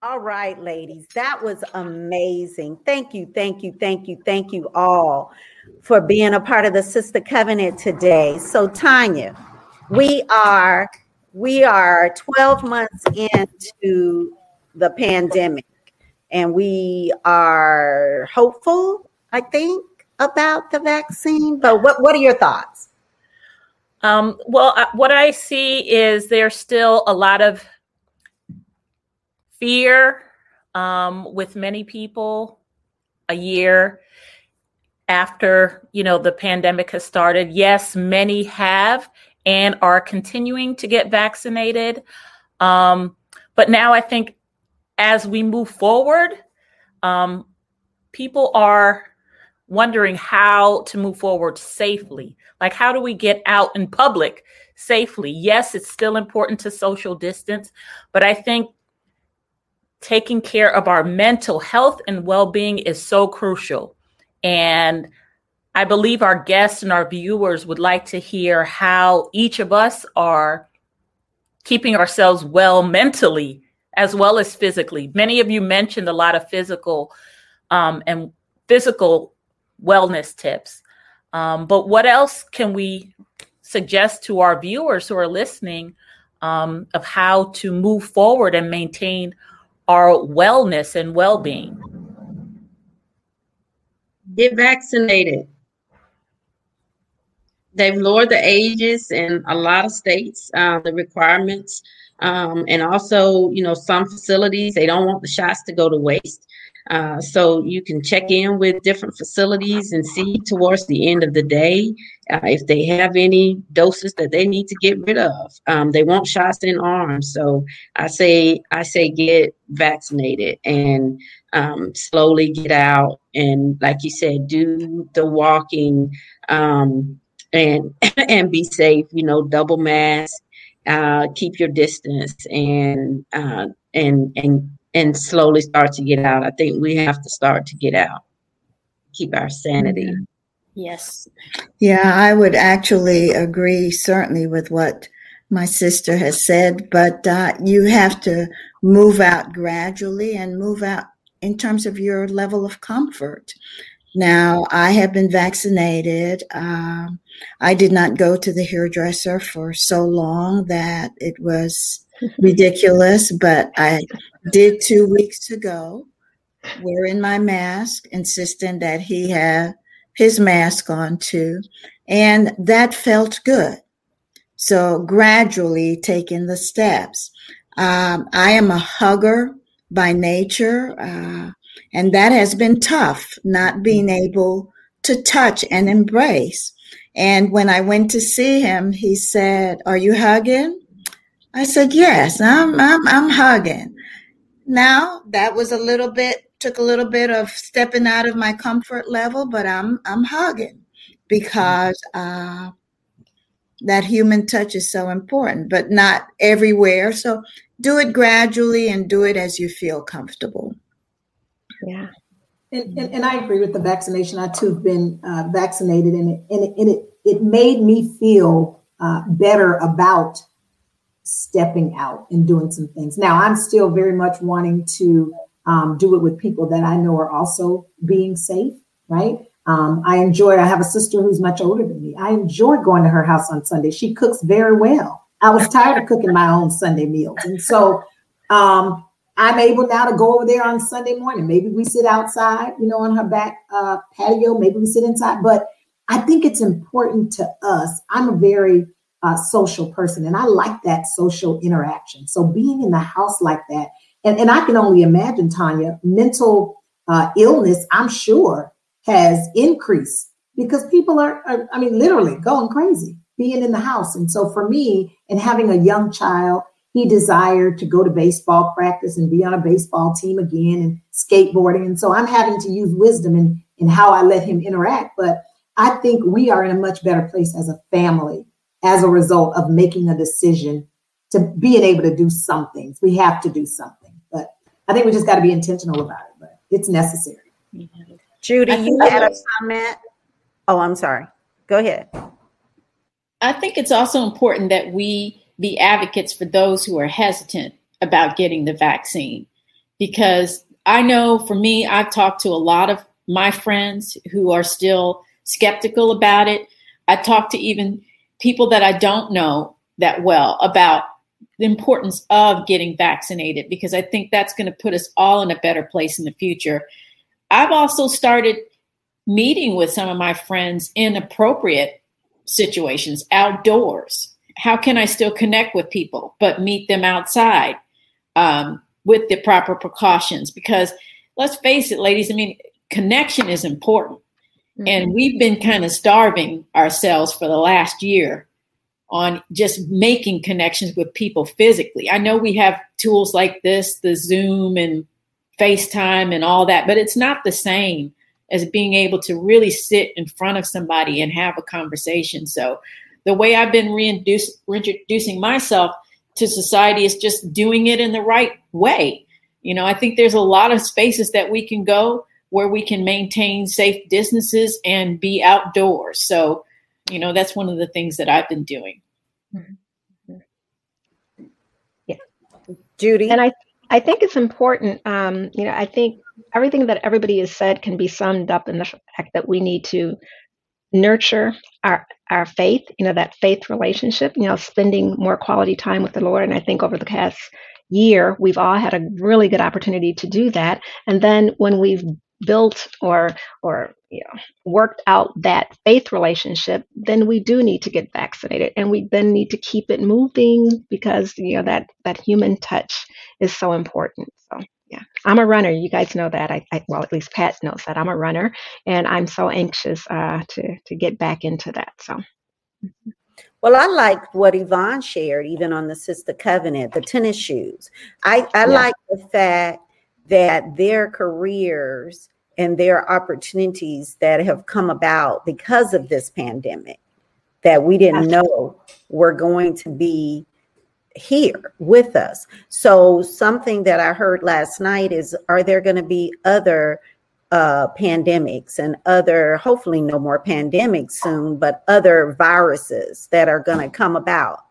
All right, ladies, that was amazing. Thank you, thank you, thank you, thank you all for being a part of the Sister Covenant today. So, Tanya, we are we are 12 months into the pandemic and we are hopeful, I think, about the vaccine. But what, what are your thoughts? Um, well, what I see is there's still a lot of fear um, with many people a year after you know the pandemic has started. Yes many have and are continuing to get vaccinated. Um, but now i think as we move forward um, people are wondering how to move forward safely. Like how do we get out in public safely? Yes it's still important to social distance but i think taking care of our mental health and well-being is so crucial and I believe our guests and our viewers would like to hear how each of us are keeping ourselves well mentally as well as physically. Many of you mentioned a lot of physical um, and physical wellness tips. Um, but what else can we suggest to our viewers who are listening um, of how to move forward and maintain our wellness and well being? Get vaccinated. They've lowered the ages in a lot of states, uh, the requirements. Um, and also, you know, some facilities, they don't want the shots to go to waste. Uh, so you can check in with different facilities and see towards the end of the day uh, if they have any doses that they need to get rid of. Um, they want shots in arms, so I say I say get vaccinated and um, slowly get out and, like you said, do the walking um, and and be safe. You know, double mask, uh, keep your distance, and uh, and and and slowly start to get out. I think we have to start to get out, keep our sanity. Yes. Yeah, I would actually agree certainly with what my sister has said, but uh, you have to move out gradually and move out in terms of your level of comfort. Now, I have been vaccinated. Um, I did not go to the hairdresser for so long that it was ridiculous, but I did two weeks ago, wearing my mask, insisting that he have his mask on too. And that felt good. So gradually taking the steps. Um, I am a hugger by nature, uh, and that has been tough, not being able to touch and embrace. And when I went to see him, he said, Are you hugging? I said, Yes, I'm, I'm, I'm hugging. Now that was a little bit, took a little bit of stepping out of my comfort level, but I'm, I'm hugging because, uh, that human touch is so important, but not everywhere. So do it gradually and do it as you feel comfortable. Yeah. And, and, and, I agree with the vaccination. I too have been uh, vaccinated, and it, and it, and it, it made me feel uh, better about stepping out and doing some things. Now, I'm still very much wanting to um, do it with people that I know are also being safe, right? Um, I enjoy, I have a sister who's much older than me. I enjoy going to her house on Sunday. She cooks very well. I was tired of cooking my own Sunday meals. And so um, I'm able now to go over there on Sunday morning. Maybe we sit outside, you know, on her back uh, patio. Maybe we sit inside. But I think it's important to us. I'm a very uh, social person and I like that social interaction. So being in the house like that, and, and I can only imagine, Tanya, mental uh, illness, I'm sure, has increased because people are, are, I mean, literally going crazy being in the house. And so for me, and having a young child, he desired to go to baseball practice and be on a baseball team again and skateboarding. And so I'm having to use wisdom in, in how I let him interact. But I think we are in a much better place as a family as a result of making a decision to being able to do some things. We have to do something. But I think we just got to be intentional about it. But it's necessary. Judy, you had a comment. Oh, I'm sorry. Go ahead. I think it's also important that we be advocates for those who are hesitant about getting the vaccine. because I know for me, I've talked to a lot of my friends who are still skeptical about it. I talked to even people that I don't know that well about the importance of getting vaccinated because I think that's going to put us all in a better place in the future. I've also started meeting with some of my friends in appropriate situations outdoors. How can I still connect with people but meet them outside um, with the proper precautions? Because let's face it, ladies, I mean, connection is important. Mm-hmm. And we've been kind of starving ourselves for the last year on just making connections with people physically. I know we have tools like this, the Zoom and FaceTime and all that, but it's not the same as being able to really sit in front of somebody and have a conversation. So the way I've been reintroducing myself to society is just doing it in the right way. You know, I think there's a lot of spaces that we can go where we can maintain safe distances and be outdoors. So you know that's one of the things that i've been doing. Yeah. Judy? And i i think it's important um you know i think everything that everybody has said can be summed up in the fact that we need to nurture our our faith you know that faith relationship you know spending more quality time with the lord. And i think over the past year we've all had a really good opportunity to do that. And then when we've built or or you know worked out that faith relationship then we do need to get vaccinated and we then need to keep it moving because you know that that human touch is so important. So yeah. I'm a runner. You guys know that. I, I well at least pat knows that i'm a runner and i'm so anxious uh, to to get back into that so. Well, I like what Yvonne shared, even on the Sister Covenant, the tennis shoes. I, I yeah. like the fact that their careers and their opportunities that have come about because of this pandemic that we didn't know were going to be here with us. So, something that I heard last night is are there going to be other uh, pandemics and other, hopefully, no more pandemics soon, but other viruses that are going to come about?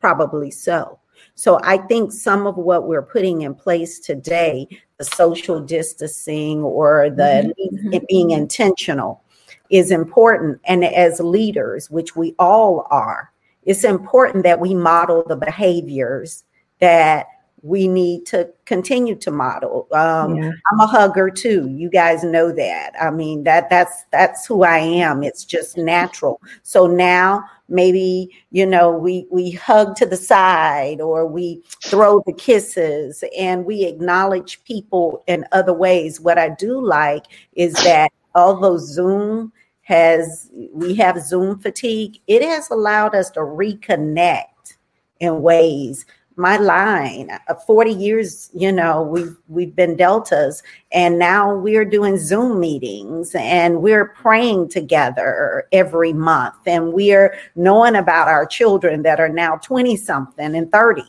Probably so. So I think some of what we're putting in place today, the social distancing or the mm-hmm. being intentional, is important. And as leaders, which we all are, it's important that we model the behaviors that we need to continue to model. Um, yeah. I'm a hugger too. You guys know that. I mean that that's that's who I am. It's just natural. So now maybe you know we we hug to the side or we throw the kisses and we acknowledge people in other ways. What I do like is that although Zoom has we have Zoom fatigue, it has allowed us to reconnect in ways my line uh, 40 years you know we've we've been deltas and now we're doing zoom meetings and we're praying together every month and we're knowing about our children that are now 20 something and 30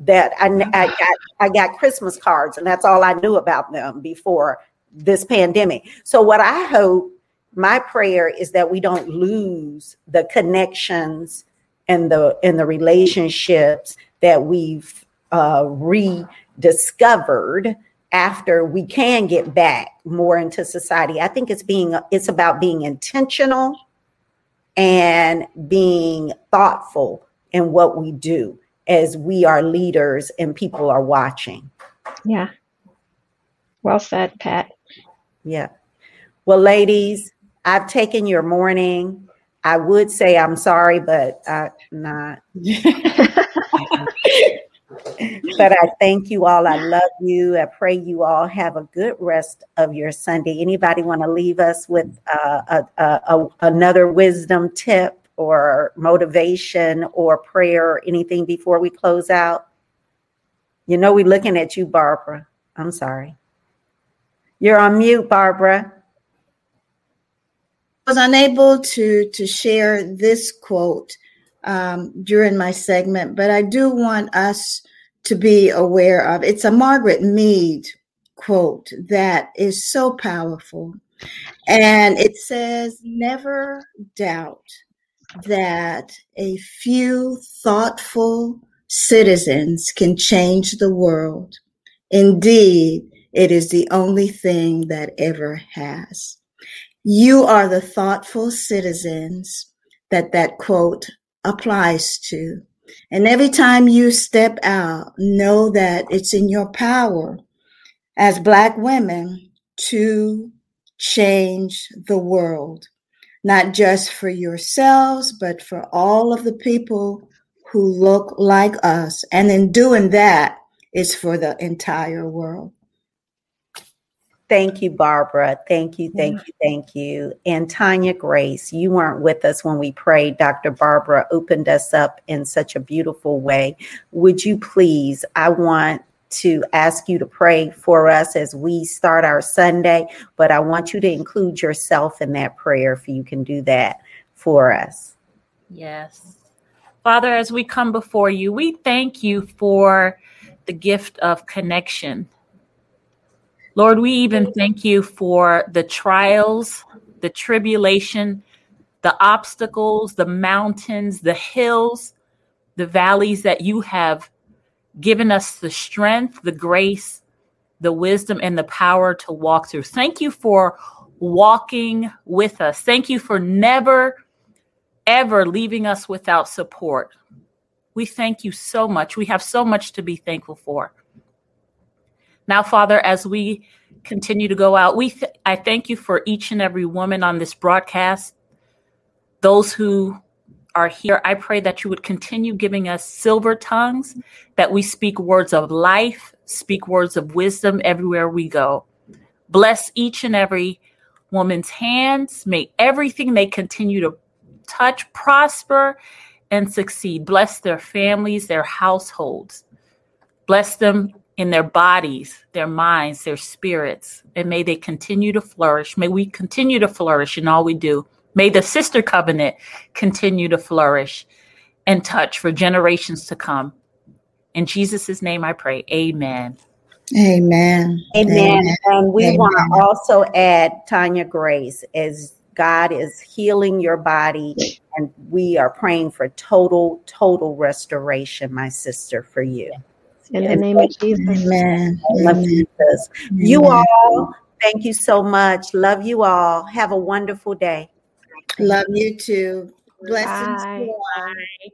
that I, I got i got christmas cards and that's all i knew about them before this pandemic. So what i hope my prayer is that we don't lose the connections and the and the relationships that we've uh, rediscovered after we can get back more into society. I think it's being it's about being intentional and being thoughtful in what we do as we are leaders and people are watching. Yeah. Well said, Pat. Yeah. Well, ladies, I've taken your morning. I would say I'm sorry, but I'm not. but I thank you all. I love you. I pray you all have a good rest of your Sunday. Anybody want to leave us with uh, a, a, a, another wisdom tip or motivation or prayer or anything before we close out? You know, we're looking at you, Barbara. I'm sorry. You're on mute, Barbara. I was unable to to share this quote um, during my segment, but I do want us to be aware of. It's a Margaret Mead quote that is so powerful. And it says, Never doubt that a few thoughtful citizens can change the world. Indeed, it is the only thing that ever has. You are the thoughtful citizens that that quote applies to. And every time you step out, know that it's in your power as Black women to change the world, not just for yourselves, but for all of the people who look like us. And in doing that, it's for the entire world. Thank you, Barbara. Thank you, thank you, thank you. And Tanya Grace, you weren't with us when we prayed. Dr. Barbara opened us up in such a beautiful way. Would you please? I want to ask you to pray for us as we start our Sunday, but I want you to include yourself in that prayer if you can do that for us. Yes. Father, as we come before you, we thank you for the gift of connection Lord, we even thank you for the trials, the tribulation, the obstacles, the mountains, the hills, the valleys that you have given us the strength, the grace, the wisdom, and the power to walk through. Thank you for walking with us. Thank you for never, ever leaving us without support. We thank you so much. We have so much to be thankful for. Now, Father, as we continue to go out, we th- I thank you for each and every woman on this broadcast. Those who are here, I pray that you would continue giving us silver tongues, that we speak words of life, speak words of wisdom everywhere we go. Bless each and every woman's hands. May everything they continue to touch prosper and succeed. Bless their families, their households. Bless them in their bodies, their minds, their spirits, and may they continue to flourish. May we continue to flourish in all we do. May the sister covenant continue to flourish and touch for generations to come. In Jesus' name I pray. Amen. Amen. Amen. Amen. And we want to also add Tanya Grace as God is healing your body and we are praying for total, total restoration, my sister, for you. In the name of Jesus. Amen. Love Jesus. You all, thank you so much. Love you all. Have a wonderful day. Love you too. Blessings. Bye. Bye.